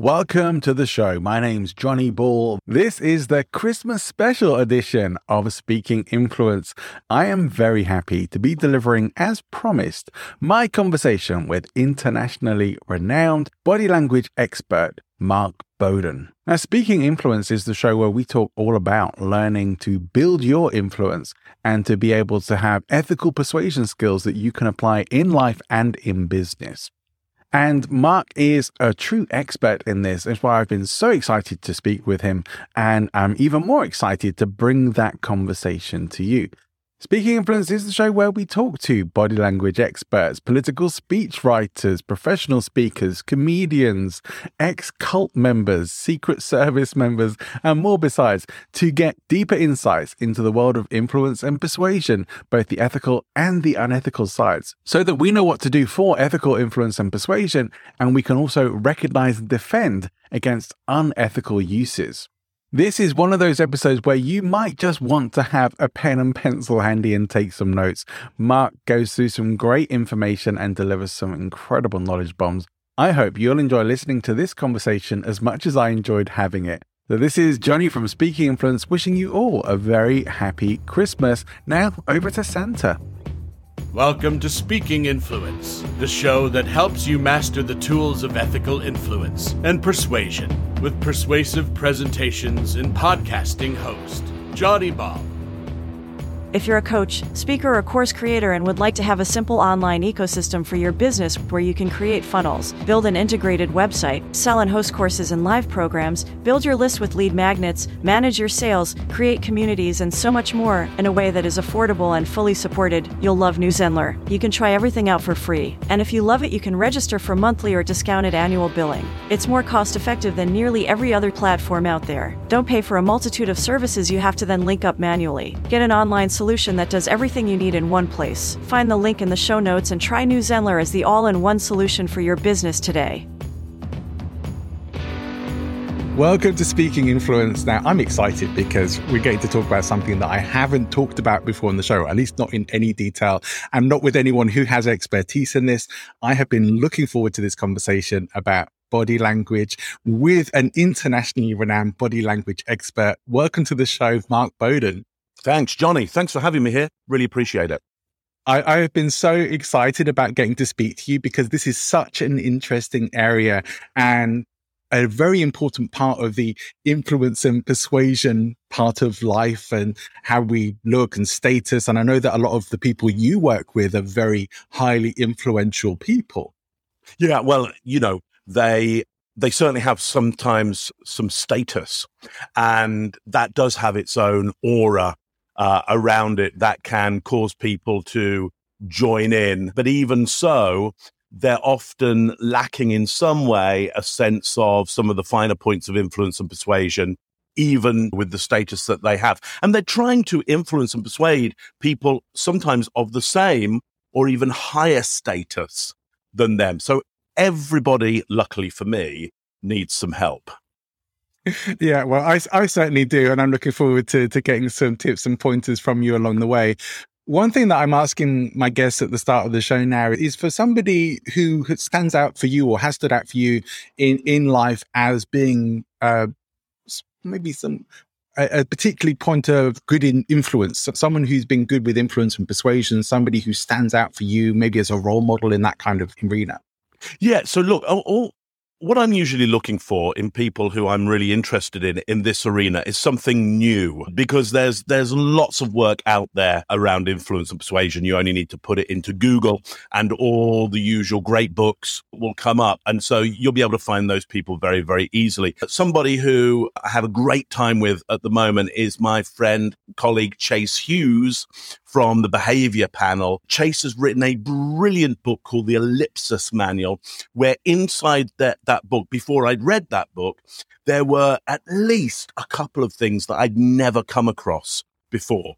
Welcome to the show. My name's Johnny Ball. This is the Christmas special edition of Speaking Influence. I am very happy to be delivering, as promised, my conversation with internationally renowned body language expert Mark Bowden. Now, Speaking Influence is the show where we talk all about learning to build your influence and to be able to have ethical persuasion skills that you can apply in life and in business. And Mark is a true expert in this. That's why I've been so excited to speak with him. And I'm even more excited to bring that conversation to you. Speaking Influence is the show where we talk to body language experts, political speech writers, professional speakers, comedians, ex cult members, secret service members, and more besides to get deeper insights into the world of influence and persuasion, both the ethical and the unethical sides, so that we know what to do for ethical influence and persuasion, and we can also recognize and defend against unethical uses. This is one of those episodes where you might just want to have a pen and pencil handy and take some notes. Mark goes through some great information and delivers some incredible knowledge bombs. I hope you'll enjoy listening to this conversation as much as I enjoyed having it. So, this is Johnny from Speaking Influence wishing you all a very happy Christmas. Now, over to Santa. Welcome to Speaking Influence, the show that helps you master the tools of ethical influence and persuasion with persuasive presentations and podcasting host, Johnny Ball. If you're a coach, speaker, or course creator and would like to have a simple online ecosystem for your business where you can create funnels, build an integrated website, sell and host courses and live programs, build your list with lead magnets, manage your sales, create communities, and so much more in a way that is affordable and fully supported, you'll love New Zenler. You can try everything out for free. And if you love it, you can register for monthly or discounted annual billing. It's more cost effective than nearly every other platform out there. Don't pay for a multitude of services you have to then link up manually. Get an online solution that does everything you need in one place. Find the link in the show notes and try New Zenler as the all in one solution for your business today. Welcome to Speaking Influence. Now, I'm excited because we're going to talk about something that I haven't talked about before in the show, at least not in any detail, and not with anyone who has expertise in this. I have been looking forward to this conversation about body language with an internationally renowned body language expert. Welcome to the show, Mark Bowden. Thanks, Johnny. Thanks for having me here. Really appreciate it. I, I, have been so excited about getting to speak to you because this is such an interesting area and a very important part of the influence and persuasion part of life and how we look and status. And I know that a lot of the people you work with are very highly influential people. Yeah, well, you know, they they certainly have sometimes some status, and that does have its own aura uh, around it that can cause people to join in. But even so, they're often lacking in some way a sense of some of the finer points of influence and persuasion, even with the status that they have. And they're trying to influence and persuade people sometimes of the same or even higher status than them. So everybody, luckily for me, needs some help. Yeah, well, I, I certainly do. And I'm looking forward to, to getting some tips and pointers from you along the way. One thing that I'm asking my guests at the start of the show now is for somebody who stands out for you or has stood out for you in, in life as being uh, maybe some a, particularly point of good in influence, someone who's been good with influence and persuasion, somebody who stands out for you, maybe as a role model in that kind of arena. Yeah. So look, all, all what I'm usually looking for in people who I'm really interested in in this arena is something new because there's there's lots of work out there around influence and persuasion. You only need to put it into Google and all the usual great books will come up. And so you'll be able to find those people very, very easily. Somebody who I have a great time with at the moment is my friend, colleague Chase Hughes from the behavior panel. Chase has written a brilliant book called The Ellipsis Manual, where inside that, that book, before I'd read that book, there were at least a couple of things that I'd never come across before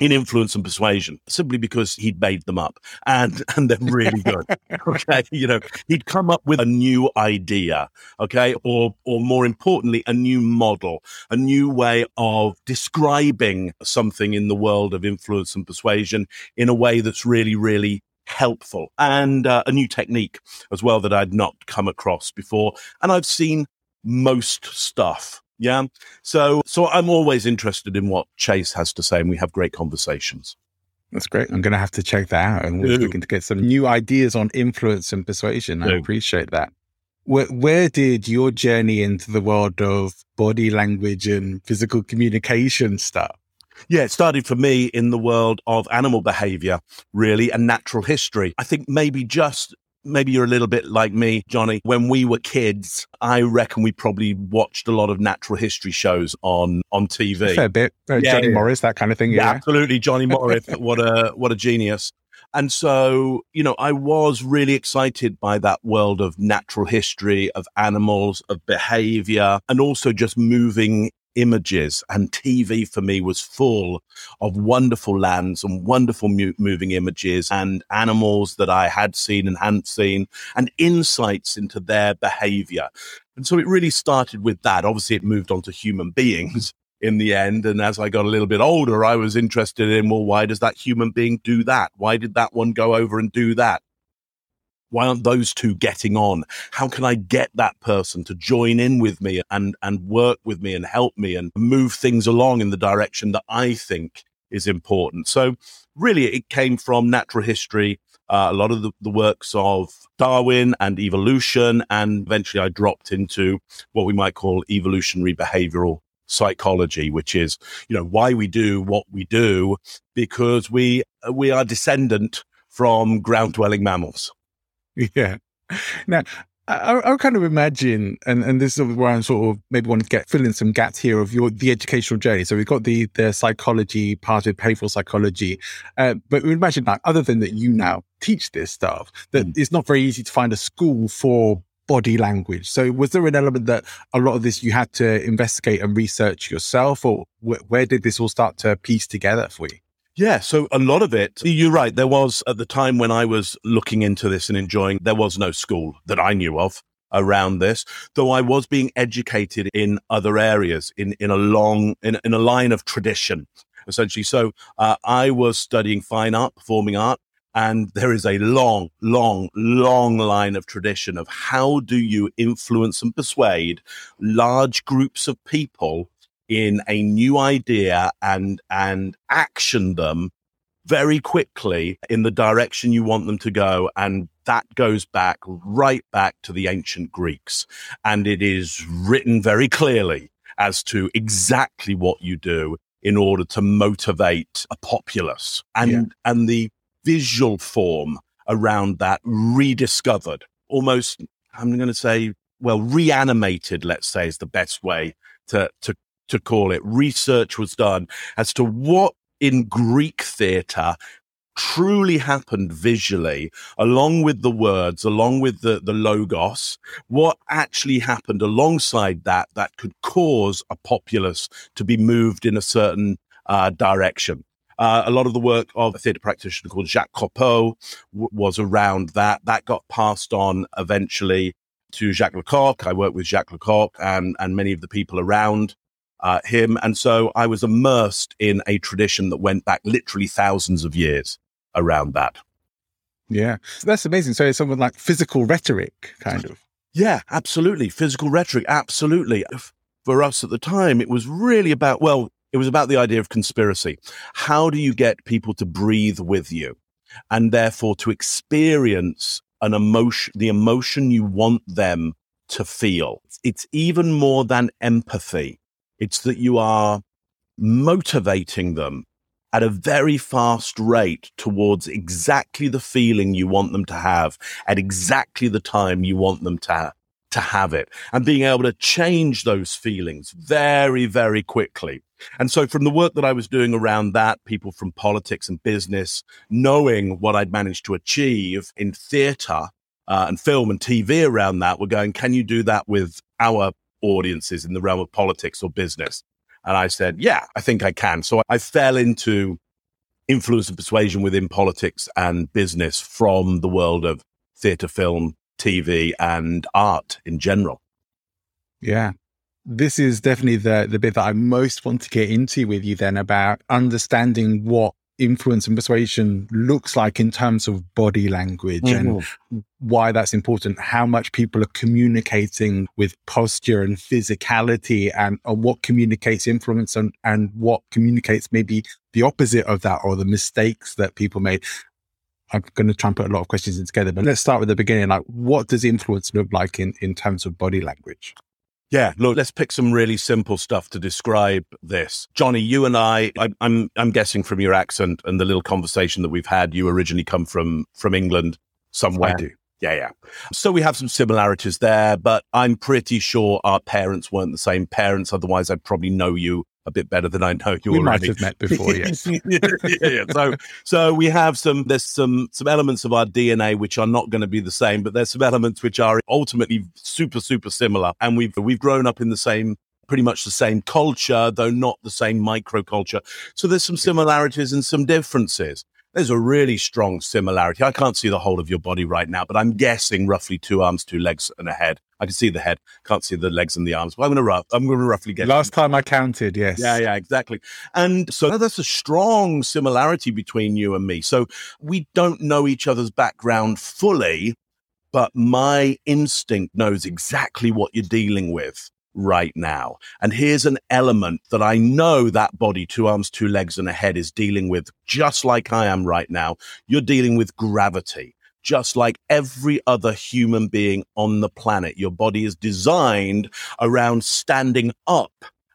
in influence and persuasion simply because he'd made them up. And and they're really good. Okay? You know he'd come up with a new idea okay? Or or more importantly a new model a new way of describing something in the world of influence and persuasion in a way that's really really helpful. And uh, a new technique as well that I'd not come across before. And I've seen most stuff yeah. So, so I'm always interested in what Chase has to say, and we have great conversations. That's great. I'm going to have to check that out, and we're looking to get some new ideas on influence and persuasion. I appreciate that. Where, where did your journey into the world of body language and physical communication start? Yeah, it started for me in the world of animal behavior, really, and natural history. I think maybe just maybe you're a little bit like me, Johnny. When we were kids, I reckon we probably watched a lot of natural history shows on on TV. A fair bit, uh, yeah, Johnny yeah. Morris, that kind of thing. Yeah, yeah absolutely, Johnny Morris. what a what a genius. And so, you know, I was really excited by that world of natural history, of animals, of behavior, and also just moving images and TV for me was full of wonderful lands and wonderful mu- moving images and animals that I had seen and hadn't seen and insights into their behavior. And so it really started with that. Obviously, it moved on to human beings in the end. And as I got a little bit older, I was interested in, well, why does that human being do that? Why did that one go over and do that? Why aren't those two getting on? How can I get that person to join in with me and, and work with me and help me and move things along in the direction that I think is important? So really it came from natural history, uh, a lot of the, the, works of Darwin and evolution. And eventually I dropped into what we might call evolutionary behavioral psychology, which is, you know, why we do what we do because we, we are descendant from ground dwelling mammals. Yeah. Now, I, I kind of imagine, and, and this is where I'm sort of maybe want to get fill in some gaps here of your the educational journey. So we've got the the psychology part of behavioral psychology, uh, but we imagine that other than that, you now teach this stuff that mm. it's not very easy to find a school for body language. So was there an element that a lot of this you had to investigate and research yourself, or wh- where did this all start to piece together for you? Yeah, so a lot of it, you're right. There was at the time when I was looking into this and enjoying, there was no school that I knew of around this, though I was being educated in other areas in, in a long, in, in a line of tradition, essentially. So uh, I was studying fine art, performing art, and there is a long, long, long line of tradition of how do you influence and persuade large groups of people in a new idea and and action them very quickly in the direction you want them to go. And that goes back right back to the ancient greeks. And it is written very clearly as to exactly what you do in order to motivate a populace. And yeah. and the visual form around that rediscovered almost i'm going to say well reanimated let's say is the best way to to to call it, research was done as to what in Greek theatre truly happened visually, along with the words, along with the, the logos, what actually happened alongside that that could cause a populace to be moved in a certain uh, direction. Uh, a lot of the work of a theatre practitioner called Jacques Copeau w- was around that. That got passed on eventually to Jacques Lecoq. I worked with Jacques Lecoq and, and many of the people around uh, him. And so I was immersed in a tradition that went back literally thousands of years around that. Yeah, that's amazing. So it's something like physical rhetoric, kind of. Yeah, absolutely. Physical rhetoric, absolutely. For us at the time, it was really about, well, it was about the idea of conspiracy. How do you get people to breathe with you and therefore to experience an emotion, the emotion you want them to feel. It's even more than empathy. It's that you are motivating them at a very fast rate towards exactly the feeling you want them to have at exactly the time you want them to have to have it and being able to change those feelings very, very quickly. And so from the work that I was doing around that, people from politics and business, knowing what I'd managed to achieve in theater uh, and film and TV around that, were going, can you do that with our audiences in the realm of politics or business? And I said, yeah, I think I can. So I fell into influence and persuasion within politics and business from the world of theater, film, TV, and art in general. Yeah. This is definitely the, the bit that I most want to get into with you then about understanding what influence and persuasion looks like in terms of body language mm-hmm. and why that's important, how much people are communicating with posture and physicality and, and what communicates influence and, and what communicates maybe the opposite of that or the mistakes that people made. I'm going to try and put a lot of questions in together, but let's start with the beginning. Like, what does influence look like in, in terms of body language? Yeah, look, let's pick some really simple stuff to describe this. Johnny, you and I, I I'm I'm guessing from your accent and the little conversation that we've had, you originally come from from England somewhere. I do. Yeah, yeah. So we have some similarities there, but I'm pretty sure our parents weren't the same parents. Otherwise, I'd probably know you a bit better than I know you we already. might have met before, yes. yeah, yeah, So, so we have some. There's some some elements of our DNA which are not going to be the same, but there's some elements which are ultimately super super similar, and we've we've grown up in the same pretty much the same culture, though not the same microculture. So there's some similarities and some differences there's a really strong similarity. I can't see the whole of your body right now, but I'm guessing roughly two arms, two legs, and a head. I can see the head, can't see the legs and the arms. But I'm going to rough, I'm going to roughly guess. Last time I counted, yes. Yeah, yeah, exactly. And so that's a strong similarity between you and me. So we don't know each other's background fully, but my instinct knows exactly what you're dealing with right now. And here's an element that I know that body, two arms, two legs, and a head is dealing with, just like I am right now. You're dealing with gravity. Just like every other human being on the planet, your body is designed around standing up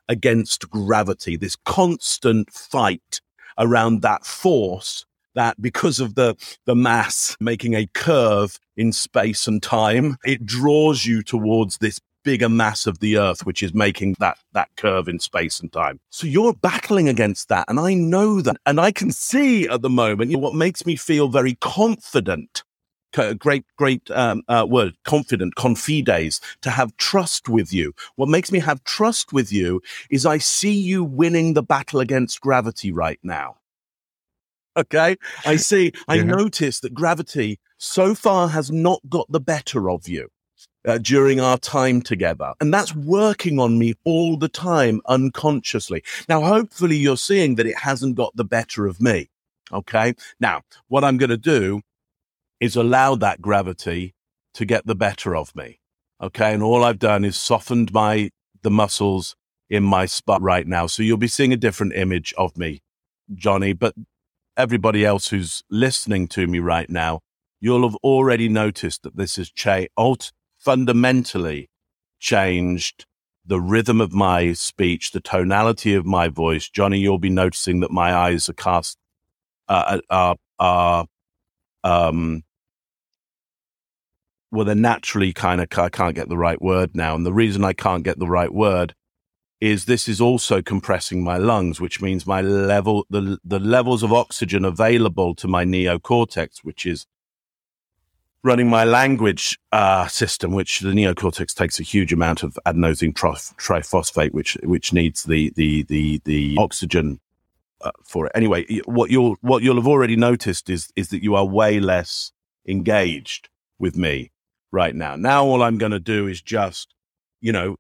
against gravity, this constant fight around that force that because of the the mass making a curve in space and time it draws you towards this bigger mass of the earth which is making that that curve in space and time. So you're battling against that and i know that. And i can see at the moment what makes me feel very confident great great um, uh, word confident confides to have trust with you. What makes me have trust with you is i see you winning the battle against gravity right now. Okay? I see i yeah. notice that gravity so far has not got the better of you uh, during our time together. And that's working on me all the time unconsciously. Now, hopefully, you're seeing that it hasn't got the better of me. Okay. Now, what I'm going to do is allow that gravity to get the better of me. Okay. And all I've done is softened my, the muscles in my spot right now. So you'll be seeing a different image of me, Johnny, but everybody else who's listening to me right now, you'll have already noticed that this has changed fundamentally changed the rhythm of my speech, the tonality of my voice. Johnny, you'll be noticing that my eyes are cast, uh, uh are, are, um, well, they're naturally kind of, I can't get the right word now. And the reason I can't get the right word is this is also compressing my lungs, which means my level, the, the levels of oxygen available to my neocortex, which is running my language uh, system, which the neocortex takes a huge amount of adenosine triphosphate, which which needs the the the the oxygen uh, for it. Anyway, what you'll what you'll have already noticed is is that you are way less engaged with me right now. Now, all I'm going to do is just, you know,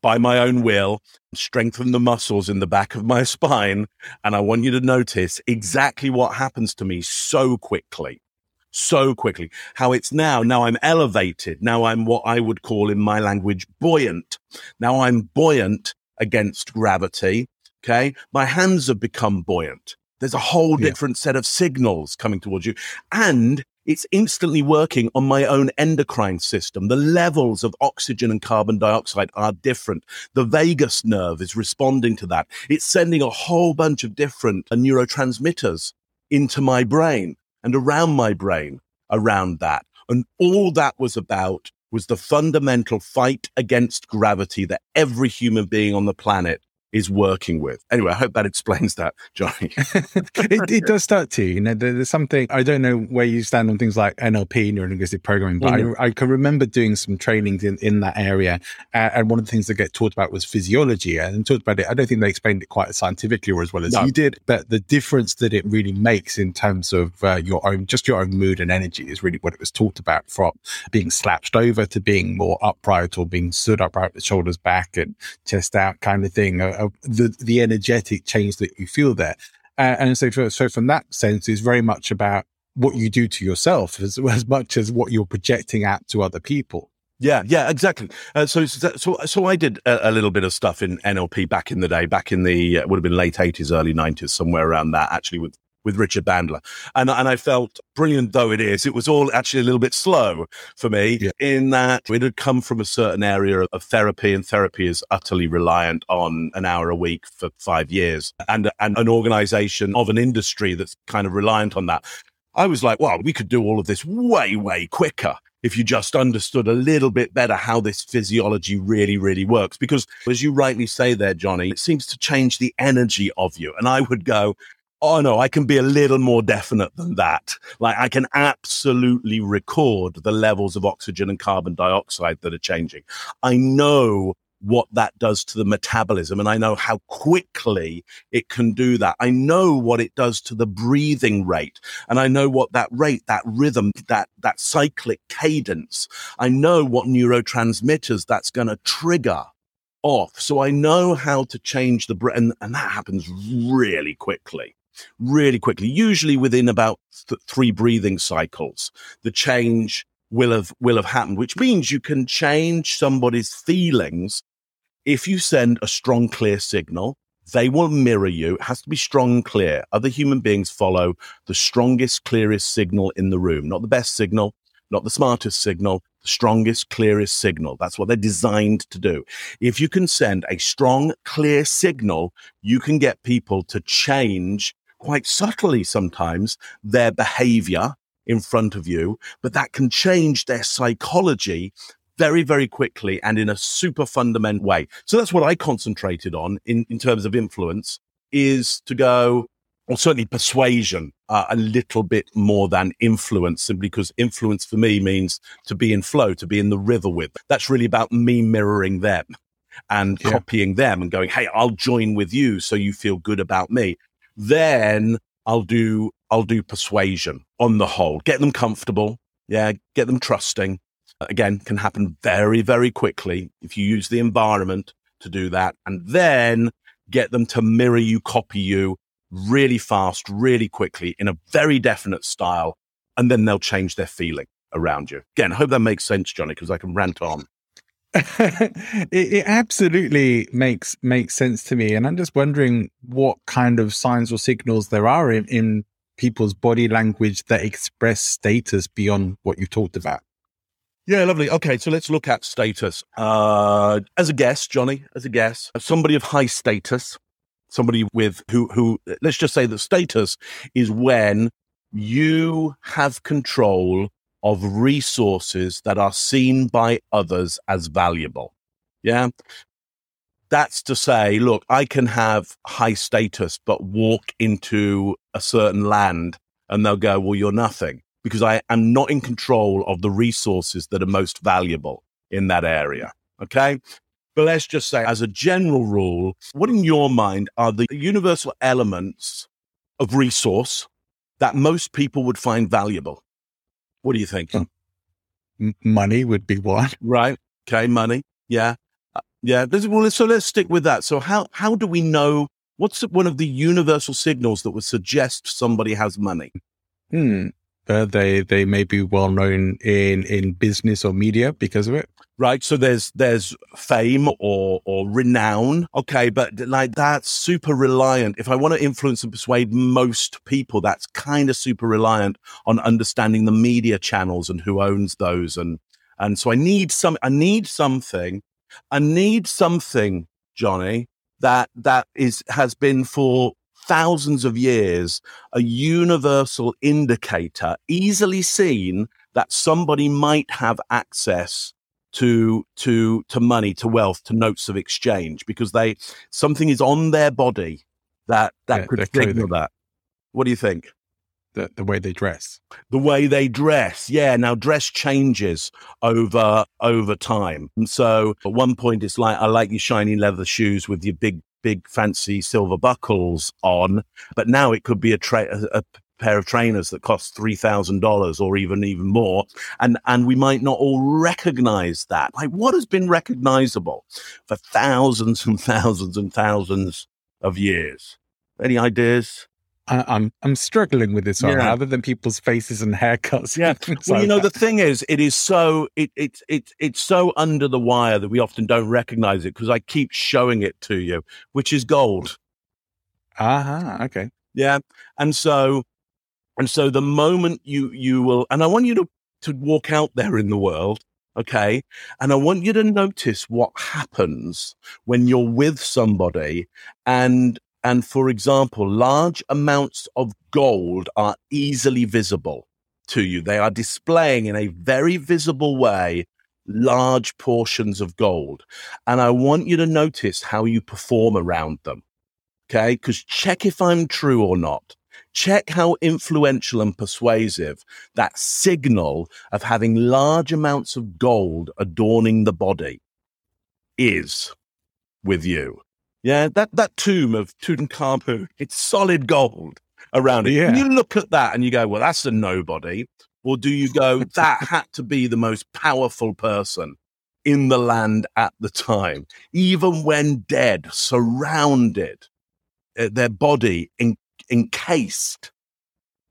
by my own will, strengthen the muscles in the back of my spine, and I want you to notice exactly what happens to me so quickly so quickly. How it's now, now I'm elevated. Now I'm what I would call in my language buoyant. Now I'm buoyant against gravity. Okay. My hands have become buoyant. There's a whole different set of signals coming towards you. And it's instantly working on my own endocrine system. The levels of oxygen and carbon dioxide are different. The vagus nerve is responding to that. It's sending a whole bunch of different neurotransmitters into my brain and around my brain around that. And all that was about was the fundamental fight against gravity that every human being on the planet is working with. Anyway, I hope that explains that, Johnny. it, it, does start to, you know, there's something, I don't know where you stand on things like NLP, neuro linguistic programming, but mm-hmm. I, I, can remember doing some trainings in, in that area. Uh, and one of the things that get taught about was physiology and talked about it. I don't think they explained it quite scientifically or as well as no. you did, but the difference that it really makes in terms of uh, your own, just your own mood and energy is really what it was talked about from being slouched over to being more upright or being stood upright with shoulders back and chest out kind of thing. Uh, uh, the the energetic change that you feel there. Uh, and so, for, so from that sense, is very much about what you do to yourself as, as much as what you're projecting out to other people. Yeah, yeah, exactly. Uh, so, so, so I did a, a, little bit of stuff in NLP back in the day, back in the uh, would have been late eighties, early nineties, somewhere around that. Actually, with with Richard Bandler. And, and I felt brilliant though it is, it was all actually a little bit slow for me yeah. in that it had come from a certain area of therapy and therapy is utterly reliant on an hour a week for five years and, and an organization of an industry that's kind of reliant on that. I was like, well, we could do all of this way, way quicker if you just understood a little bit better how this physiology really, really works. Because as you rightly say there, Johnny, it seems to change the energy of you. And I would go, oh no, I can be a little more definite than that. Like I can absolutely record the levels of oxygen and carbon dioxide that are changing. I know what that does to the metabolism and I know how quickly it can do that. I know what it does to the breathing rate and I know what that rate, that rhythm, that, that cyclic cadence, I know what neurotransmitters that's going to trigger off. So I know how to change the brain and that happens really quickly really quickly, usually within about th- three breathing cycles. The change will have will have happened, which means you can change somebody's feelings if you send a strong, clear signal. They will mirror you. It has to be strong clear. Other human beings follow the strongest, clearest signal in the room, not the best signal, not the smartest signal, the strongest, clearest signal. That's what they're designed to do. If you can send a strong, clear signal, you can get people to change quite subtly sometimes their behavior in front of you, but that can change their psychology very, very quickly and in a super fundamental way. So that's what I concentrated on in, in terms of influence is to go, or certainly persuasion, uh, a little bit more than influence, simply because influence for me means to be in flow, to be in the river with. That's really about me mirroring them and yeah. copying them and going, Hey, I'll join with you so you feel good about me. Then I'll do I'll do persuasion on the whole. Get them comfortable. Yeah, get them trusting. Again, can happen very, very quickly if you use the environment to do that. And then get them to mirror you, copy you really fast, really quickly in a very definite style. And then they'll change their feeling around you. Again, I hope that makes sense, Johnny, because I can rant on. It, it, absolutely makes makes sense to me, and I'm just wondering what kind of signs or signals there are in, in people's body language that express status beyond what you talked about. Yeah, lovely. Okay, so let's look at status. Uh, as a guess, Johnny, as a guess, somebody of high status, somebody with who who let's just say that status is when you have control of resources that are seen by others as valuable. Yeah. That's to say, look, I can have high status, but walk into a certain land and they'll go, well, you're nothing because I am not in control of the resources that are most valuable in that area. Okay. But let's just say, as a general rule, what in your mind are the universal elements of resource that most people would find valuable? What do you think? Money would be one. Right. Okay. Money. Yeah. Uh, yeah. Well, so let's stick with that. So how, how do we know what's one of the universal signals that would suggest somebody has money? Hmm. Uh, they they may be well known in in business or media because of it. Right? So there's there's fame or or renown, okay, but like that's super reliant. If I want to influence and persuade most people, that's kind of super reliant on understanding the media channels and who owns those, and and so I need some, I need something, I need something, Johnny, that that is has been for thousands of years a universal indicator, easily seen that somebody might have access to to to money to wealth to notes of exchange because they something is on their body that that Yeah, could signal that. What do you think? The, the way they dress. the way they dress. Yeah now dress changes over over time. And so at one point it's like i like your shiny leather shoes with your big big fancy silver buckles on but now it could be a, tra- a, a pair of trainers that cost $3000 or even even more and and we might not all recognize that like what has been recognizable for thousands and thousands and thousands of years any ideas I, I'm I'm struggling with this one, Yeah. other than people's faces and haircuts. Yeah. and Well, you know, that. the thing is, it is so it it it it's so under the wire that we often don't recognize it because I keep showing it to you, which is gold. Aha, okay. Yeah, and so and so the moment you you will, and I want you to to walk out there in the world, okay, and I want you to notice what happens when you're with somebody, and and for example, large amounts of gold are easily visible to you. They are displaying in a very visible way large portions of gold, and I want you to notice how you perform around them. Okay. Because check if I'm true or not. Check how influential and persuasive that signal of having large amounts of gold adorning the body is with you. Yeah. That, that tomb of Tutankhamun, it's solid gold around it. Yeah. And you look at that and you go, well, that's a nobody. Or do you go, that had to be the most powerful person in the land at the time, even when dead, surrounded, uh, their body en- encased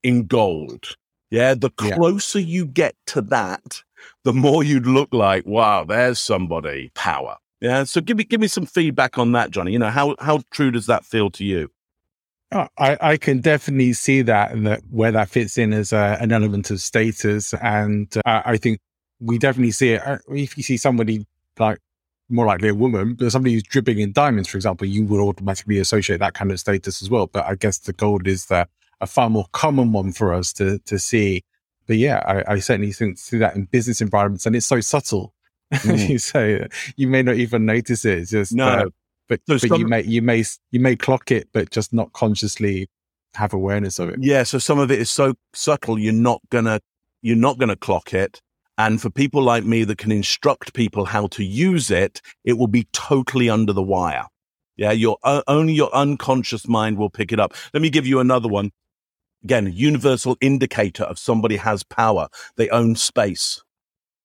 in gold. Yeah, the Yeah. closer you get to that, the more you'd look like, wow, there's somebody power. Yeah, so give me give me some feedback on that, Johnny. You know how how true does that feel to you? Oh, I, I can definitely see that and that where that fits in as a, an element of status, and uh, I think we definitely see it. Uh, If you see somebody like more likely a woman, but somebody who's dripping in diamonds, for example, you would automatically associate that kind of status as well. But I guess the gold is the a far more common one for us to to see. But yeah, I, I certainly think see that in business environments, and it's so subtle. Mm. you say you may not even notice it. It's just No. uh, but So but you may you may you may clock it, but just not consciously have awareness of it. Yeah, so some of it is so subtle you're not gonna you're not gonna clock it. And for people like me that can instruct people how to use it, it will be totally under the wire. Yeah, your uh, only your unconscious mind will pick it up. Let me give you another one. Again, universal indicator of somebody has power. They own space.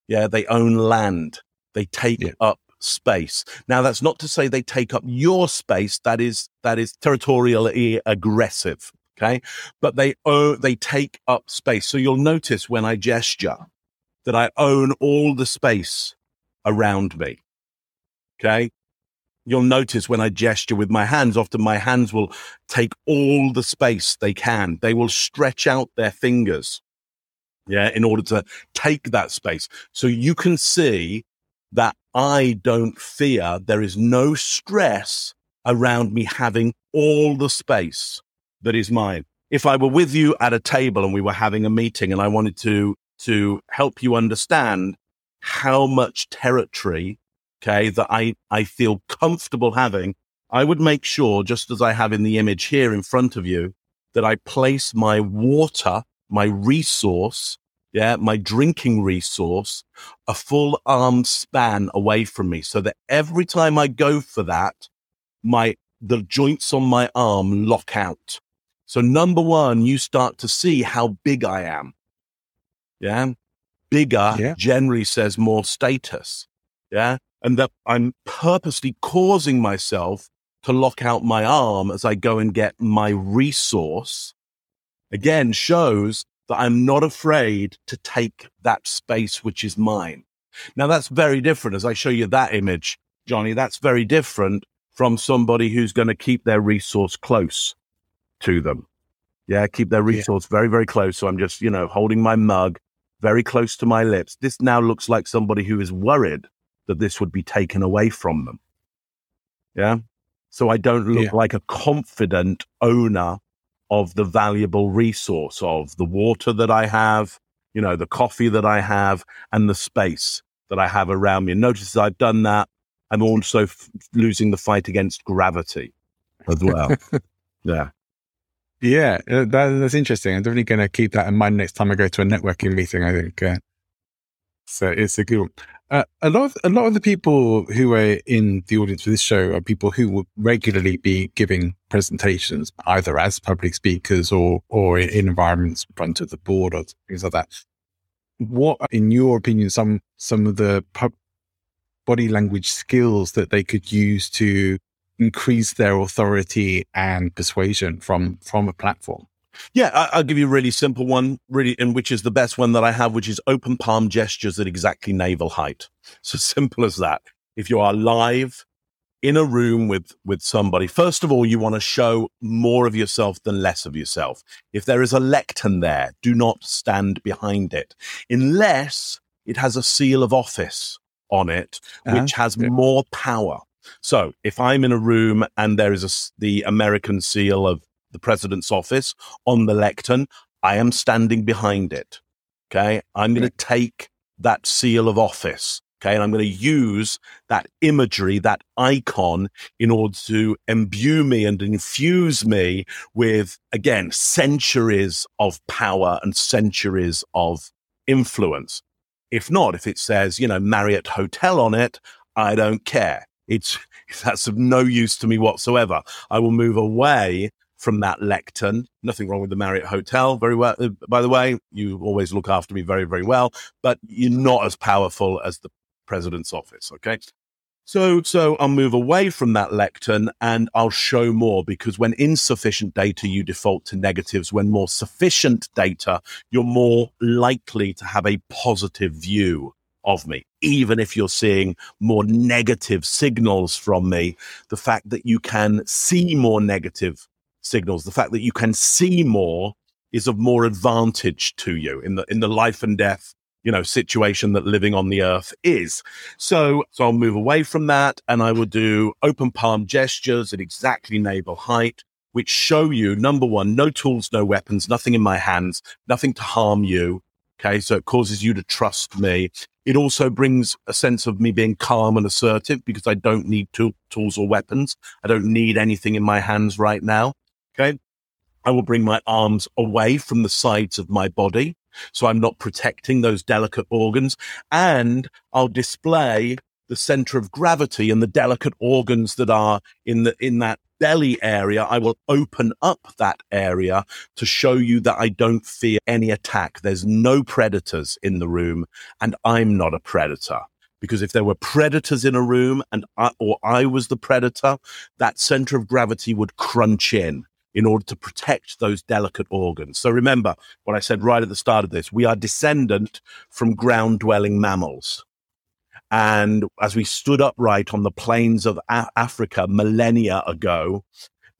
Yeah, they own land. They take Yeah. up space. Now, that's not to say they take up your space. That is that is territorially aggressive. Okay, but they own they take up space. So you'll notice when I gesture that I own all the space around me. Okay. You'll notice when I gesture with my hands, often my hands will take all the space they can. They will stretch out their fingers. Yeah. In order to take that space. So you can see that I don't fear. There is no stress around me having all the space that is mine. If I were with you at a table and we were having a meeting and I wanted to, to help you understand how much territory, okay, that I, I feel comfortable having, I would make sure, just as I have in the image here in front of you, that I place my water, my resource, yeah, my drinking resource, a full arm span away from me so that every time I go for that, my, the joints on my arm lock out. So number one, you start to see how big I am. Yeah. Bigger Yeah. generally says more status. Yeah. And that I'm purposely causing myself to lock out my arm as I go and get my resource again shows that I'm not afraid to take that space which is mine. Now that's very different. As I show you that image, Johnny, that's very different from somebody who's going to keep their resource close to them. Yeah, keep their resource yeah. very, very close. So I'm just, you know, holding my mug very close to my lips. This now looks like somebody who is worried that this would be taken away from them. Yeah. So I don't look yeah. like a confident owner of the valuable resource of the water that I have, you know, the coffee that I have, and the space that I have around me. And notice I've done that. I'm also f- losing the fight against gravity as well. yeah. Yeah, uh, that, that's interesting. I'm definitely going to keep that in mind next time I go to a networking meeting. I think uh, so. It's a good one. Uh, a lot of a lot of the people who are in the audience for this show are people who will regularly be giving presentations, either as public speakers or or in environments in front of the board or things like that. What, in your opinion, some some of the pub- body language skills that they could use to increase their authority and persuasion from from a platform? Yeah, I, will give you a really simple one, really, and which is the best one that I have, which is open palm gestures at exactly navel height. So simple as that. If you are live in a room with with somebody, first of all, you want to show more of yourself than less of yourself. If there is a lectern there, do not stand behind it, unless it has a seal of office on it, uh-huh. which has yeah. more power. So if I'm in a room and there is a, the American seal of the president's office on the lectern, I am standing behind it. Okay. I'm going to take that seal of office. Okay. And I'm going to use that imagery, that icon in order to imbue me and infuse me with, again, centuries of power and centuries of influence. If not, if it says, you know, Marriott Hotel on it, I don't care. It's that's of no use to me whatsoever. I will move away from that lectern. Nothing wrong with the Marriott Hotel. Very well, uh, by the way, you always look after me very, very well, but you're not as powerful as the president's office. Okay. So, so I'll move away from that lectern and I'll show more because when insufficient data, you default to negatives. When more sufficient data, you're more likely to have a positive view of me, even if you're seeing more negative signals from me. The fact that you can see more negative signals, the fact that you can see more is of more advantage to you in the in the life and death you know situation that living on the earth is so so i'll move away from that and i will do open palm gestures at exactly navel height which show you number one no tools no weapons nothing in my hands nothing to harm you okay so it causes you to trust me it also brings a sense of me being calm and assertive because I don't need to- tools or weapons. I don't need anything in my hands right now. Okay. I will bring my arms away from the sides of my body. So I'm not protecting those delicate organs and I'll display the center of gravity and the delicate organs that are in the, in that belly area, I will open up that area to show you that I don't fear any attack. There's no predators in the room and I'm not a predator. Because if there were predators in a room and I, or I was the predator, that center of gravity would crunch in in order to protect those delicate organs. So remember what I said right at the start of this. We are descendant from ground dwelling mammals. And as we stood upright on the plains of A- Africa millennia ago,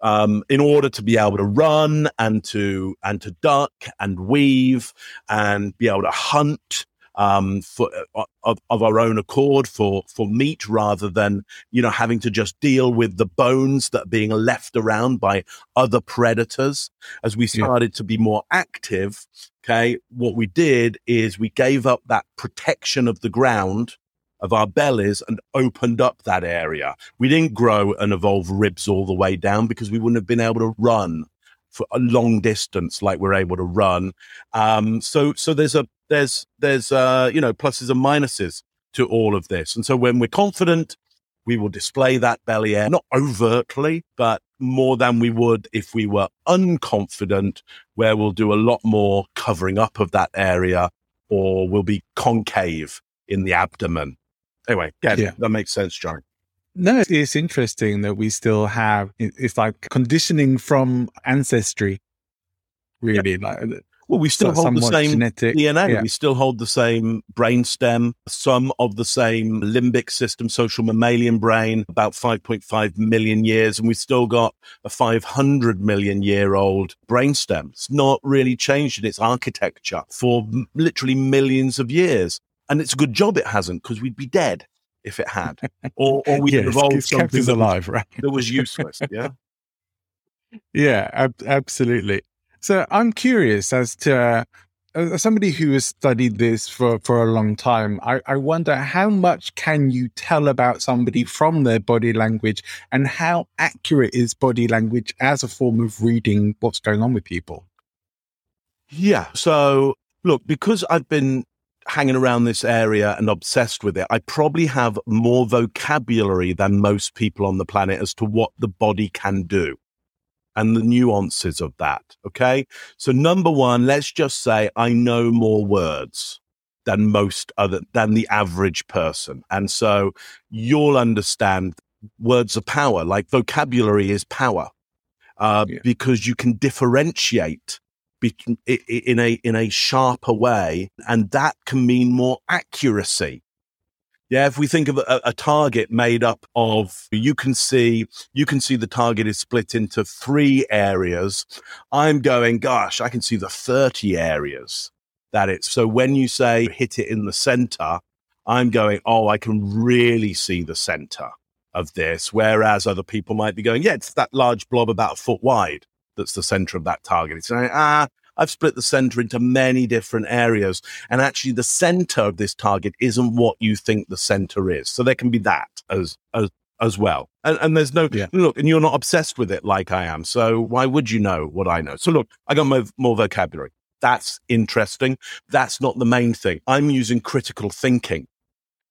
um, in order to be able to run and to and to duck and weave and be able to hunt um, for uh, of, of our own accord for for meat rather than you know having to just deal with the bones that are being left around by other predators. As we started yeah. to be more active, okay, what we did is we gave up that protection of the ground of our bellies and opened up that area. We didn't grow and evolve ribs all the way down because we wouldn't have been able to run for a long distance like we're able to run. Um, so, so there's a, there's, there's, uh, you know, pluses and minuses to all of this. And so when we're confident, we will display that belly air, not overtly, but more than we would if we were unconfident, where we'll do a lot more covering up of that area or we'll be concave in the abdomen anyway, yeah, yeah. that makes sense, John. No, it's interesting that we still have it's like conditioning from ancestry, really. Like uh, Well, we still So- hold the same genetic, DNA. yeah. We still hold the same brainstem, some of the same limbic system, social mammalian brain, about 5.5 million years, and we've still got a 500 million year old brainstem. It's not really changed in its architecture for m- literally millions of years. And it's a good job it hasn't, because we'd be dead if it had, or, or we'd Yes, evolved something that was, alive, right? that was useless. Yeah. Yeah, ab- absolutely. So I'm curious as to uh, as somebody who has studied this for, for a long time. I, I wonder how much can you tell about somebody from their body language, and how accurate is body language as a form of reading what's going on with people? Yeah. So look, because I've been hanging around this area and obsessed with it, I probably have more vocabulary than most people on the planet as to what the body can do and the nuances of that. Okay. So number one, let's just say I know more words than most other, than the average person. And so you'll understand words are power, like vocabulary is power. Uh, Yeah. because you can differentiate be- in a in a sharper way, and that can mean more accuracy. Yeah, if we think of a, a target made up of, you can see you can see the target is split into three areas. I'm going, gosh, I can see the thirty areas that it's. So when you say hit it in the center, I'm going, oh, I can really see the center of this. Whereas other people might be going, yeah, it's that large blob about a foot wide that's the center of that target. It's saying, ah, I've split the center into many different areas. And actually, the center of this target isn't what you think the center is. So there can be that as, as, as well. And, and there's no, Yeah. look, and you're not obsessed with it like I am. So why would you know what I know? So look, I got more, more vocabulary. That's interesting. That's not the main thing. I'm using critical thinking.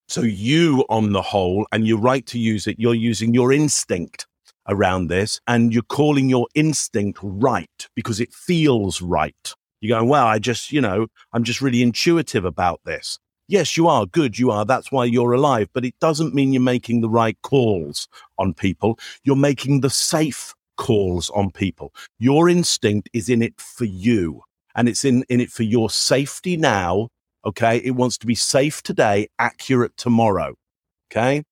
So you, on the whole, and you're right to use it, you're using your instinct around this and you're calling your instinct right because it feels right. You're going, well, I just, you know, I'm just really intuitive about this. Yes, you are good. You are. That's why you're alive. But it doesn't mean you're making the right calls on people. You're making the safe calls on people. Your instinct is in it for you and it's in, in it for your safety now. Okay. It wants to be safe today, accurate tomorrow. Okay.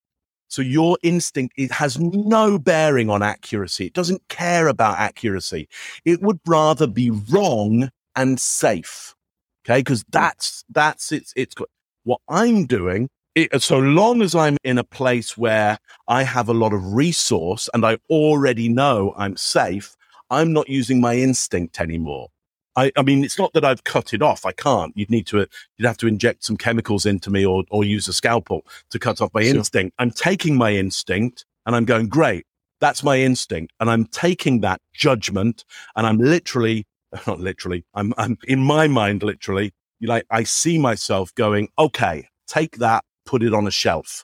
So your instinct, it has no bearing on accuracy. It doesn't care about accuracy. It would rather be wrong and safe. Okay. Cause hmm. that's, that's it's, it's got what I'm doing. It, uh, so long as I'm in a place where I have a lot of resource and I already know I'm safe, I'm not using my instinct anymore. I, I mean, it's not that I've cut it off. I can't. You'd need to, you'd have to inject some chemicals into me or, or use a scalpel to cut off my Sure. instinct. I'm taking my instinct and I'm going, great. That's my instinct. And I'm taking that judgment and I'm literally, not literally, I'm, I'm in my mind, literally, like I see myself going, okay, take that, put it on a shelf.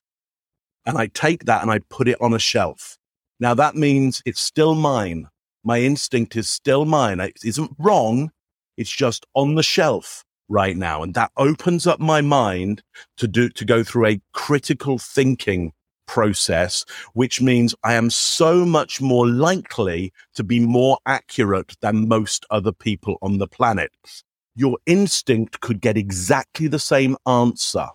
And I take that and I put it on a shelf. Now that means it's still mine. My instinct is still mine. It isn't wrong. It's just on the shelf right now. And that opens up my mind to do, to go through a critical thinking process, which means I am so much more likely to be more accurate than most other people on the planet. Your instinct could get exactly the same answer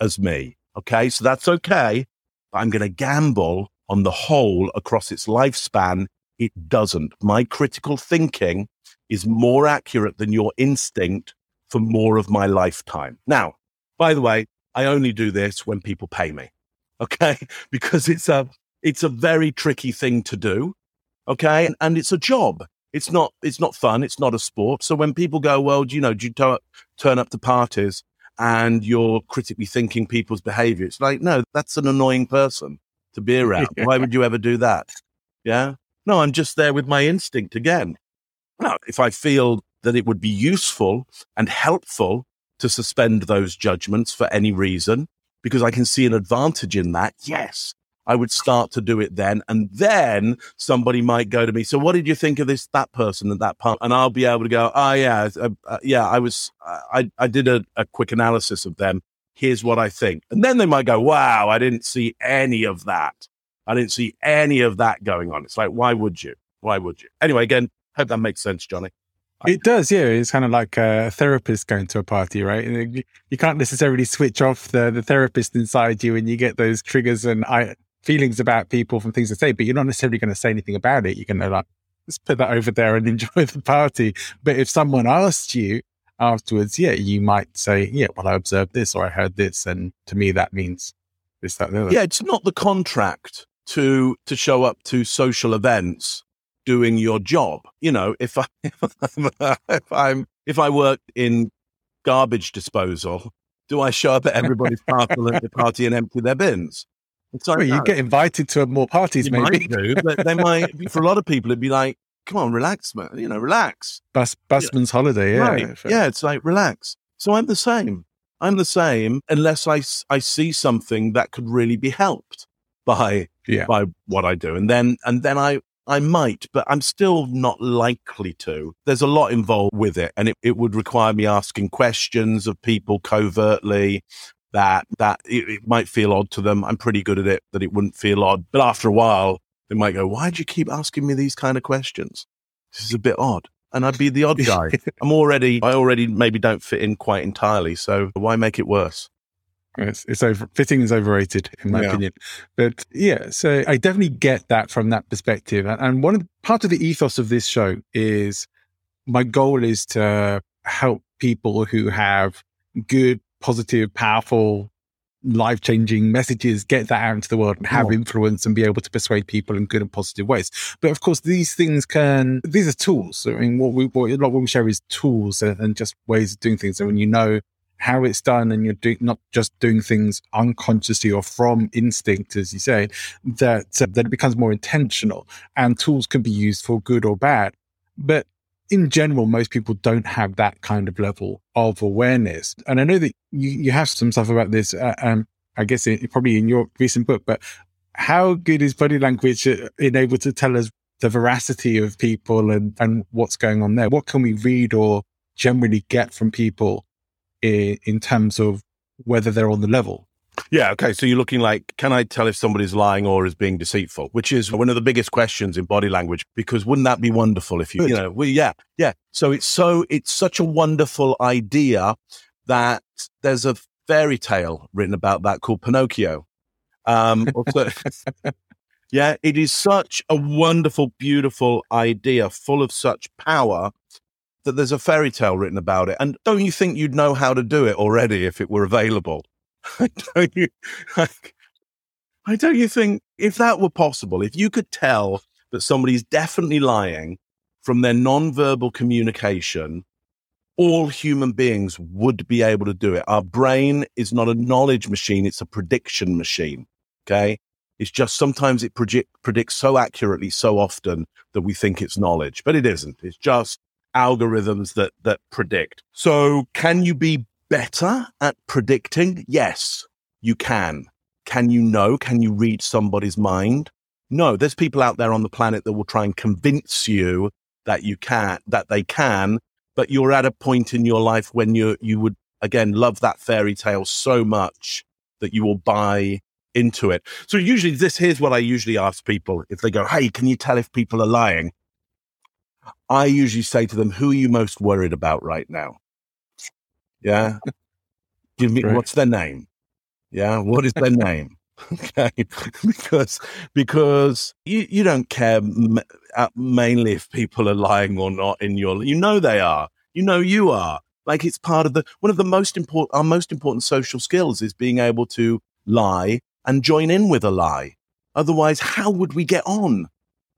as me. Okay. So that's okay. But I'm going to gamble on the whole across its lifespan. It doesn't. My critical thinking is more accurate than your instinct for more of my lifetime. Now, by the way, I only do this when people pay me. Okay. Because it's a, it's a very tricky thing to do. Okay. And, and it's a job. It's not, it's not fun. It's not a sport. So when people go, well, do you know, do you tu- turn up to parties and you're critically thinking people's behavior? It's like, no, that's an annoying person to be around. Why would you ever do that? Yeah. No, I'm just there with my instinct again. Now, if I feel that it would be useful and helpful to suspend those judgments for any reason, because I can see an advantage in that, yes, I would start to do it then. And then somebody might go to me, So, what did you think of this, that person and that part? And I'll be able to go, Oh, yeah, uh, uh, yeah, I was, I, I did a, a quick analysis of them. Here's what I think. And then they might go, Wow, I didn't see any of that. I didn't see any of that going on. It's like, why would you? Why would you? Anyway, again, hope that makes sense, Johnny. It does, yeah. It's kind of like a therapist going to a party, right? You can't necessarily switch off the, the therapist inside you and you get those triggers and I, feelings about people from things they say, but you're not necessarily going to say anything about it. You're going to like, let's put that over there and enjoy the party. But if someone asked you afterwards, yeah, you might say, yeah, well, I observed this or I heard this. And to me, that means this, that, the other. Yeah, it's not the contract to to show up to social events doing your job. You know, if I if I'm if I work in garbage disposal, do I show up at everybody's party and empty their bins? Like, well, you get invited to more parties, you maybe. do, but they might. For a lot of people, it'd be like, "Come on, relax, man. You know, relax." Bus busman's yeah. holiday, yeah. Right. Uh, yeah, it's like relax. So I'm the same. I'm the same unless I, I see something that could really be helped by yeah. by what I do, and then and then I I might, but I'm still not likely to. There's a lot involved with it, and it, it would require me asking questions of people covertly that that it, it, might feel odd to them. I'm pretty good at it that it wouldn't feel odd, but after a while, they might go, "Why do you keep asking me these kind of questions? This is a bit odd." And I'd be the odd guy. I'm already, I already maybe don't fit in quite entirely. So why make it worse? It's, it's over, fitting is overrated, in my yeah. opinion. But yeah, so I definitely get that from that perspective. And one of the, part of the ethos of this show is my goal is to help people who have good, positive, powerful, life changing messages, get that out into the world and have oh. influence and be able to persuade people in good and positive ways. But of course, these things can, these are tools. I mean, what we, what, a lot what we share is tools and, and just ways of doing things. And when you know how it's done and you're do, not just doing things unconsciously or from instinct, as you say, that, uh, that it becomes more intentional and tools can be used for good or bad. But in general, most people don't have that kind of level of awareness. And I know that you, you have some stuff about this, uh, um, I guess it, probably in your recent book, but how good is body language uh, in able to tell us the veracity of people and, and what's going on there? What can we read or generally get from people in, in terms of whether they're on the level. Yeah. Okay. So you're looking like, can I tell if somebody's lying or is being deceitful? Which is one of the biggest questions in body language. Because wouldn't that be wonderful if you, you know, well, yeah, yeah. So it's so it's such a wonderful idea that there's a fairy tale written about that called Pinocchio. Um, also, yeah, it is such a wonderful, beautiful idea, full of such power that there's a fairy tale written about it. And don't you think you'd know how to do it already if it were available? don't you? Like, I don't you think if that were possible, if you could tell that somebody's definitely lying from their non-verbal communication, all human beings would be able to do it. Our brain is not a knowledge machine; it's a prediction machine. Okay, it's just sometimes it predict, predicts so accurately, so often that we think it's knowledge, but it isn't. It's just algorithms that that predict. So can you be better at predicting? Yes, you can. Can you know? Can you read somebody's mind? No, there's people out there on the planet that will try and convince you that you can, that they can, but you're at a point in your life when you you would again love that fairy tale so much that you will buy into it. So usually this here's what I usually ask people if they go, "Hey, can you tell if people are lying?" I usually say to them, who are you most worried about right now? Yeah. Give me, what's their name? Yeah. What is their name? okay. because, because you, you don't care m- uh, mainly if people are lying or not in your, you know, they are, you know, you are like it's part of the, one of the most important, our most important social skills is being able to lie and join in with a lie. Otherwise, how would we get on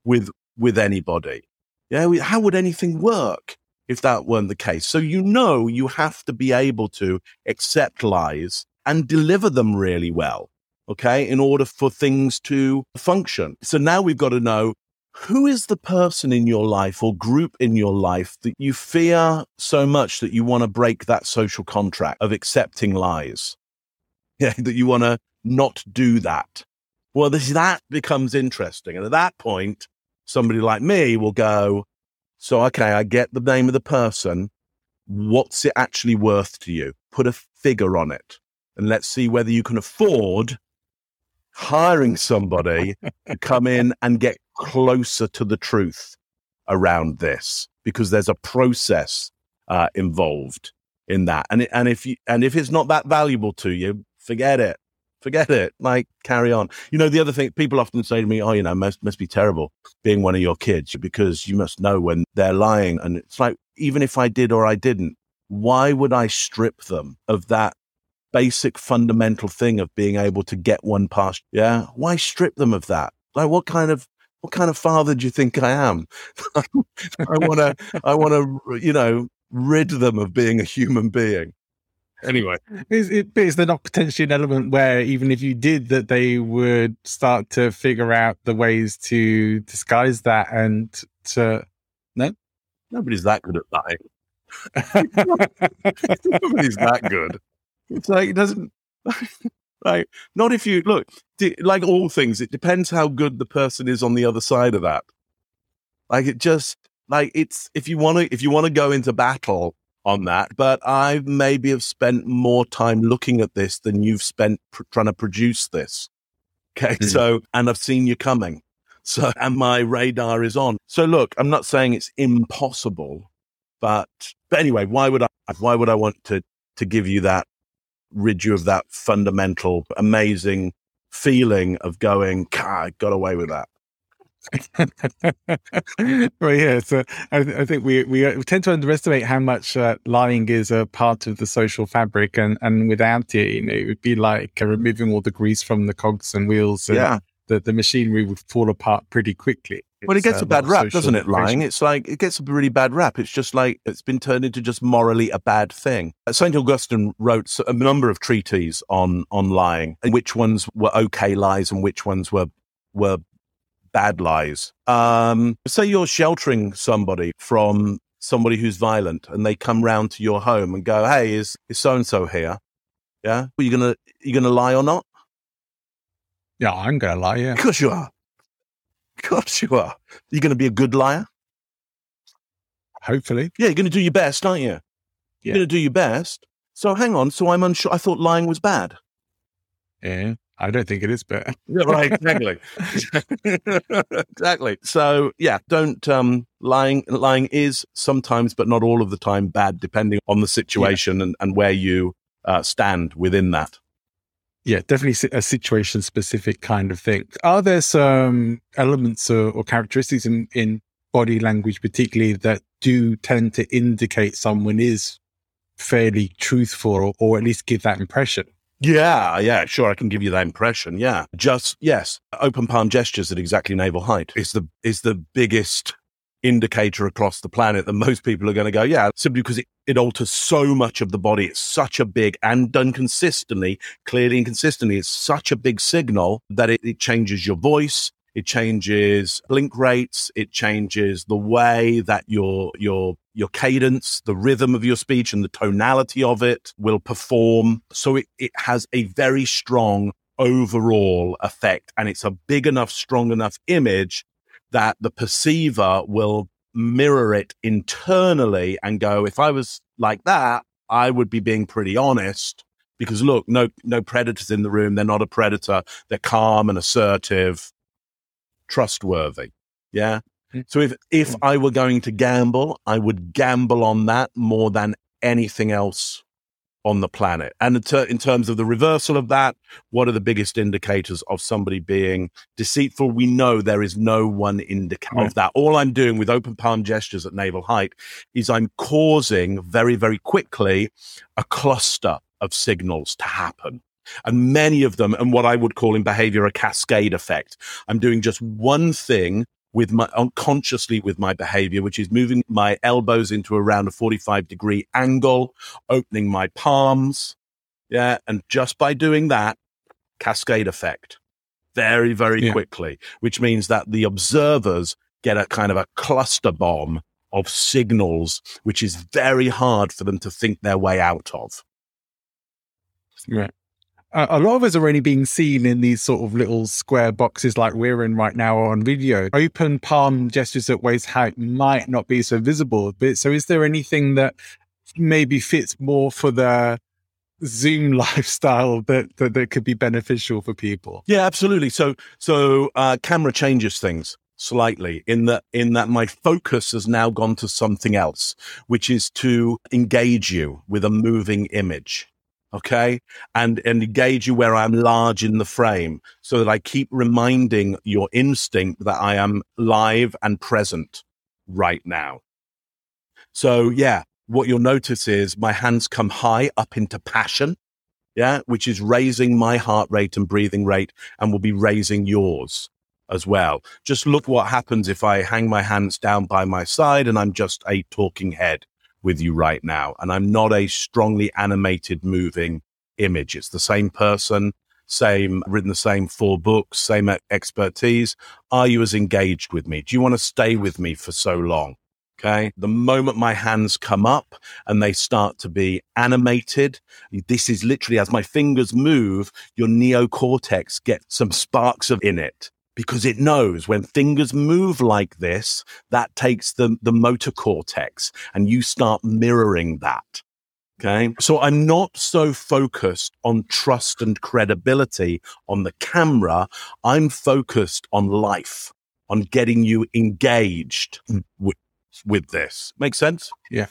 with, with anybody? Yeah, how would anything work if that weren't the case? So you know you have to be able to accept lies and deliver them really well, okay, in order for things to function. So now we've got to know who is the person in your life or group in your life that you fear so much that you want to break that social contract of accepting lies? Yeah, that you want to not do that. Well, this, that becomes interesting. And at that point, somebody like me will go, so, okay, I get the name of the person. What's it actually worth to you? Put a figure on it and let's see whether you can afford hiring somebody to come in and get closer to the truth around this because there's a process uh, involved in that. And it, and if you and if it's not that valuable to you, forget it. Forget it. Like carry on. You know, the other thing people often say to me, "Oh, you know, must must be terrible being one of your kids because you must know when they're lying." And it's like, even if I did or I didn't, why would I strip them of that basic fundamental thing of being able to get one past? Yeah, why strip them of that? Like, what kind of what kind of father do you think I am? I want to, I want to, you know, rid them of being a human being. Anyway, is, it, is there not potentially an element where even if you did that, they would start to figure out the ways to disguise that and to no, nobody's that good at lying. nobody's that good. It's like it doesn't. Like, not if you look, like all things, it depends how good the person is on the other side of that. Like, it just, like, it's, if you want to, if you want to go into battle on that, but I maybe have spent more time looking at this than you've spent pr- trying to produce this. Okay. Mm. So, and I've seen you coming. So, and my radar is on. So, look, I'm not saying it's impossible, but, but anyway, why would I, why would I want to, to give you that rid you of that fundamental, amazing feeling of going, I got away with that. well, yeah. So I, I, think we, we uh, tend to underestimate how much uh, lying is a part of the social fabric, and and without it, you know, it would be like uh, removing all the grease from the cogs and wheels. And yeah, the the machinery would fall apart pretty quickly. Well, it gets uh, a bad rap, doesn't it? Lying. It's like it gets a really bad rap. It's just like it's been turned into just morally a bad thing. Uh, Saint Augustine wrote a number of treatises on on lying, and which ones were okay lies and which ones were were bad lies. Um, say you're sheltering somebody from somebody who's violent, and they come round to your home and go, "Hey, is is so and so here? Yeah, are you gonna you gonna lie or not?" Yeah, I'm gonna lie. Yeah, of course you are. Of course you are. You're going to be a good liar? Hopefully. Yeah, you're going to do your best, aren't you? You're going to do your best. So hang on. So I'm unsure. I thought lying was bad. Yeah, I don't think it is bad. yeah, right. Exactly. exactly. So yeah, don't um lying. Lying is sometimes, but not all of the time, bad, depending on the situation yeah. and, and where you uh, stand within that. Yeah, definitely a situation specific kind of thing. Are there some elements or, or characteristics in, in body language, particularly that do tend to indicate someone is fairly truthful or, or at least give that impression? Yeah, yeah, sure. I can give you that impression. Yeah, just yes. Open palm gestures at exactly navel height is the is the biggest indicator across the planet that most people are going to go, yeah, simply because it, it alters so much of the body. It's such a big and done consistently, clearly and consistently. It's such a big signal that it, it changes your voice. It changes blink rates. It changes the way that your, your, your cadence, the rhythm of your speech and the tonality of it will perform. So it, it has a very strong overall effect and it's a big enough, strong enough image that the perceiver will mirror it internally and go, if I was like that, I would be being pretty honest because look, no, no predators in the room. They're not a predator. They're calm and assertive, trustworthy. Yeah. Hmm. So if, if I were going to gamble, I would gamble on that more than anything else on the planet. And in, ter- in, terms of the reversal of that, what are the biggest indicators of somebody being deceitful? We know there is no one indicator right. of that. All I'm doing with open palm gestures at navel height is I'm causing very, very quickly a cluster of signals to happen. And many of them, and what I would call in behavior a cascade effect. I'm doing just one thing with my unconsciously with my behavior, which is moving my elbows into around a 45 degree angle, opening my palms. Yeah. And just by doing that, cascade effect very, very yeah. quickly, which means that the observers get a kind of a cluster bomb of signals, which is very hard for them to think their way out of. Right a lot of us are only being seen in these sort of little square boxes like we're in right now on video. Open palm gestures at waist height might not be so visible. But so is there anything that maybe fits more for the Zoom lifestyle that, that, that could be beneficial for people? Yeah, absolutely. So so uh, camera changes things. slightly in that in that my focus has now gone to something else which is to engage you with a moving image okay? And and engage you where i'm large in the frame so that i keep reminding your instinct that i am live and present right now. So yeah what you'll notice is my hands come high up into passion yeah which is raising my heart rate and breathing rate and will be raising yours as well. Just look what happens if I hang my hands down by my side and I'm just a talking head with you right now. And I'm not a strongly animated, moving image. It's the same person, same, written the same four books, same expertise. Are you as engaged with me? Do you want to stay with me for so long? Okay. The moment my hands come up and they start to be animated, this is literally as my fingers move, your neocortex gets some sparks of in it because it knows when fingers move like this, that takes the, the motor cortex and you start mirroring that. Okay. So I'm not so focused on trust and credibility on the camera. I'm focused on life, on getting you engaged with, with this. Make sense? Yeah.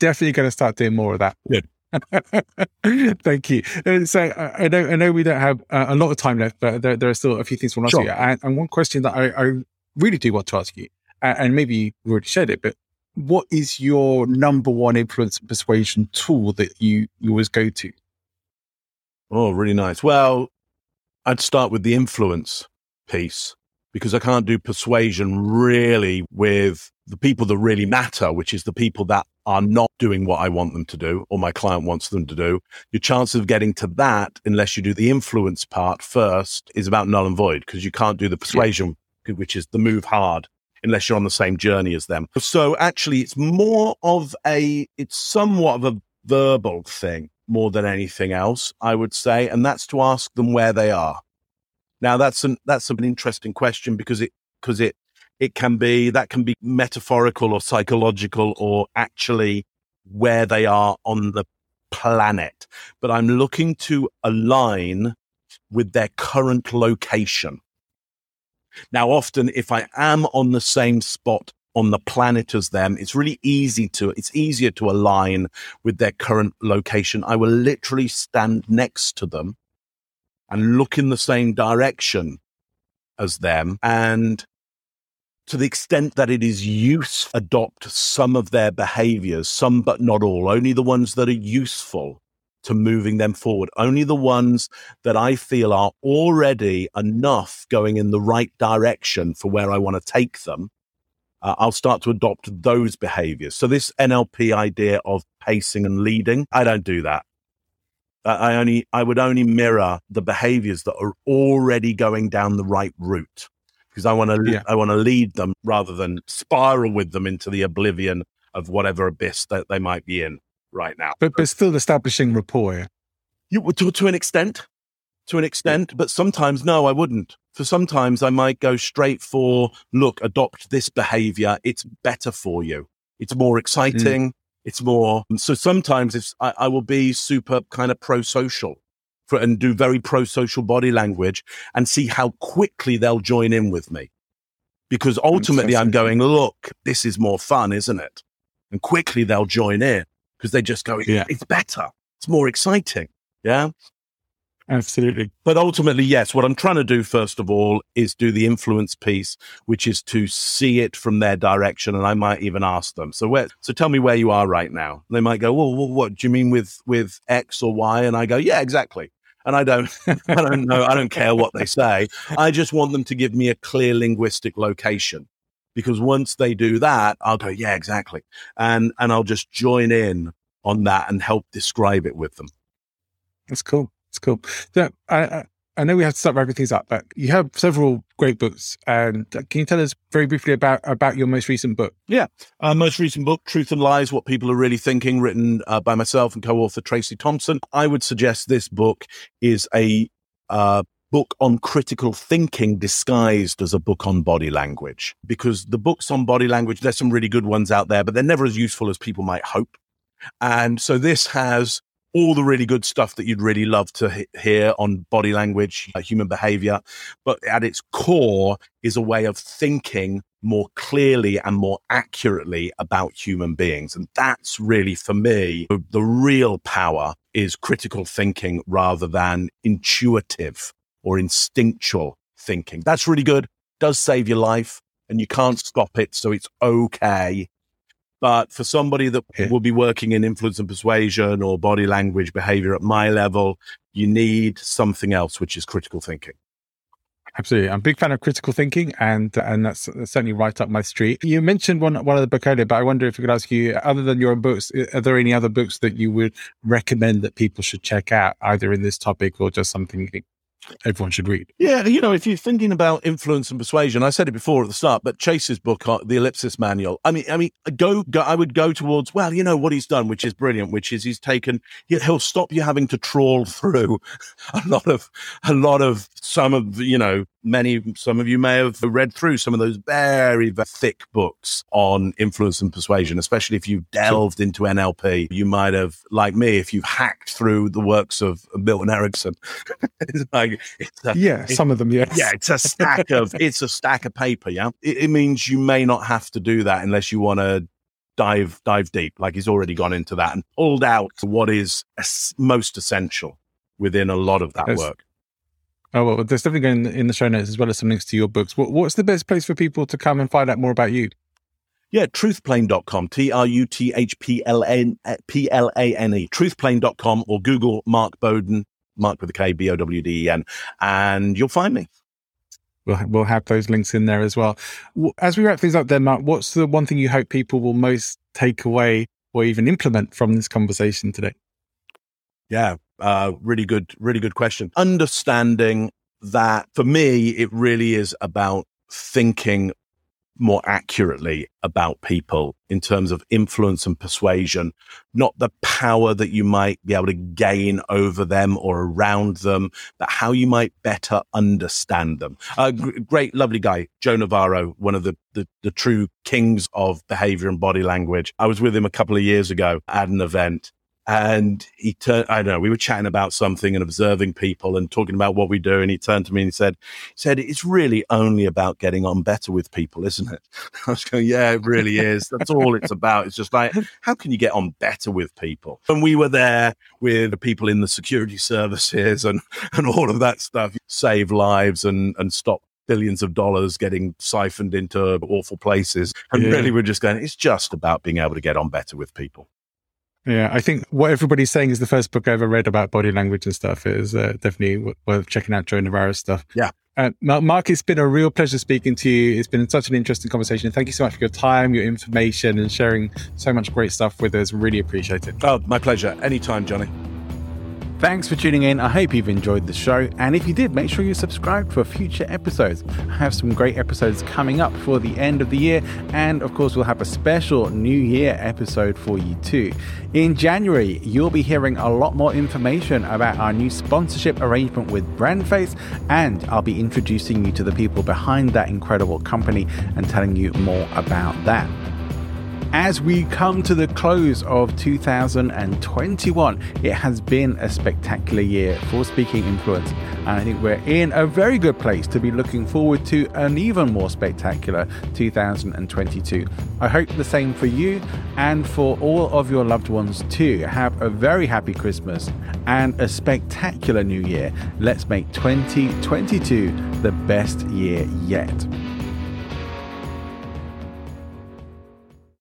Definitely going to start doing more of that. Good. Thank you. Uh, so uh, I know I know we don't have uh, a lot of time left, but there, there, are still a few things I want to sure. ask you. And, and, one question that I, I, really do want to ask you, and maybe you already said it, but what is your number one influence persuasion tool that you, you always go to? Oh, really nice. Well, I'd start with the influence piece because I can't do persuasion really with the people that really matter, which is the people that are not doing what I want them to do or my client wants them to do. Your chance of getting to that, unless you do the influence part first, is about null and void because you can't do the persuasion, yeah. which is the move hard unless you're on the same journey as them. So actually it's more of a, it's somewhat of a verbal thing more than anything else, I would say. And that's to ask them where they are. Now that's an that's an interesting question because it because it it can be that can be metaphorical or psychological or actually where they are on the planet. But I'm looking to align with their current location. Now, often if I am on the same spot on the planet as them, it's really easy to, it's easier to align with their current location. I will literally stand next to them and look in the same direction as them. And to the extent that it is use, adopt some of their behaviors, some but not all, only the ones that are useful to moving them forward, only the ones that I feel are already enough going in the right direction for where I want to take them. Uh, I'll start to adopt those behaviors. So this NLP idea of pacing and leading, I don't do that. I only I would only mirror the behaviors that are already going down the right route because I want to yeah. I want to lead them rather than spiral with them into the oblivion of whatever abyss that they might be in right now. But but still establishing rapport. You to to an extent, to an extent, but sometimes no, I wouldn't. For sometimes I might go straight for look, adopt this behavior. It's better for you. It's more mm. exciting. Mm. It's more, so sometimes if I, I will be super kind of pro social for, and do very pro social body language and see how quickly they'll join in with me. Because ultimately I'm going, look, this is more fun, isn't it? And quickly they'll join in because they just go, yeah. it's better. It's more exciting. Yeah. Absolutely. But ultimately, yes, what I'm trying to do, first of all, is do the influence piece, which is to see it from their direction. And I might even ask them, so where, so tell me where you are right now. And they might go, well, well, what do you mean with, with X or Y? And I go, yeah, exactly. And I don't, I don't know. I don't care what they say. I just want them to give me a clear linguistic location because once they do that, I'll go, yeah, exactly. And, and I'll just join in on that and help describe it with them. That's cool. It's cool. So I, I know we have to start wrapping things up, but you have several great books. And can you tell us very briefly about about your most recent book? Yeah, our most recent book, "Truth and Lies: What People Are Really Thinking," written uh, by myself and co-author Tracey Thomson. I would suggest this book is a uh, book on critical thinking disguised as a book on body language. Because the books on body language, there's some really good ones out there, but they're never as useful as people might hope. And so this has all the really good stuff that you'd really love to he- hear on body language, uh, human behavior. But at its core is a way of thinking more clearly and more accurately about human beings. And that's really, for me, the, the real power is critical thinking rather than intuitive or instinctual thinking. That's really good, does save your life, and you can't stop it. So it's okay but for somebody that yeah. will be working in influence and persuasion or body language behavior at my level, you need something else, which is critical thinking. Absolutely, I'm a big fan of critical thinking, and and that's, that's certainly right up my street. You mentioned one one of the book earlier, but I wonder if I could ask you, other than your own books, are there any other books that you would recommend that people should check out, either in this topic or just something everyone should read. Yeah, you know, if you're thinking about influence and persuasion, I said it before at the start, but Chase's book, uh, The Ellipsis Manual. I mean, I mean, go, go, I would go towards well, you know what he's done, which is brilliant, which is he's taken. He'll stop you having to trawl through a lot of a lot of some of you know many some of you may have read through some of those very, very thick books on influence and persuasion, especially if you've delved into NLP. You might have, like me, if you've hacked through the works of Milton Erickson. it's like it's a, yeah, it, some of them, yes. Yeah, it's a stack of it's a stack of paper. Yeah, it, it means you may not have to do that unless you want to dive dive deep. Like he's already gone into that and pulled out what is most essential within a lot of that yes. work. Oh well, there's definitely going in the show notes as well as some links to your books. What, what's the best place for people to come and find out more about you? Yeah, truthplane.com, T R U T H P L uh, L A N E, truthplane.com or Google Mark Bowden, Mark with a K, B O W D E N, and you'll find me. We'll, we'll have those links in there as well. As we wrap things up there, Mark, what's the one thing you hope people will most take away or even implement from this conversation today? Yeah, uh, really good, really good question. Understanding that for me, it really is about thinking more accurately about people in terms of influence and persuasion, not the power that you might be able to gain over them or around them, but how you might better understand them. A great, lovely guy, Joe Navarro, one of the, the, the true kings of behavior and body language. I was with him a couple of years ago at an event and he turned, I don't know, we were chatting about something and observing people and talking about what we do. And he turned to me and he said, he said, it's really only about getting on better with people, isn't it? I was going, yeah, it really is. That's all it's about. It's just like, how can you get on better with people? And we were there with the people in the security services and, and all of that stuff, save lives and, and stop billions of dollars getting siphoned into awful places. And yeah. really, we're just going, it's just about being able to get on better with people. Yeah, I think what everybody's saying is the first book I ever read about body language and stuff. It is uh, definitely worth checking out Joe Navarro's stuff. Yeah. Uh, Mark, it's been a real pleasure speaking to you. It's been such an interesting conversation. Thank you so much for your time, your information, and sharing so much great stuff with us. Really appreciate it. Oh, my pleasure. Anytime, Johnny. Thanks for tuning in. I hope you've enjoyed the show. And if you did, make sure you subscribe for future episodes. I have some great episodes coming up for the end of the year. And of course, we'll have a special New Year episode for you too. In January, you'll be hearing a lot more information about our new sponsorship arrangement with Brandface. And I'll be introducing you to the people behind that incredible company and telling you more about that as we come to the close of 2021, it has been a spectacular year for Speaking Influence, and I think we're in a very good place to be looking forward to an even more spectacular 2022. I hope the same for you and for all of your loved ones too. Have a very happy Christmas and a spectacular new year. Let's make 2022 the best year yet.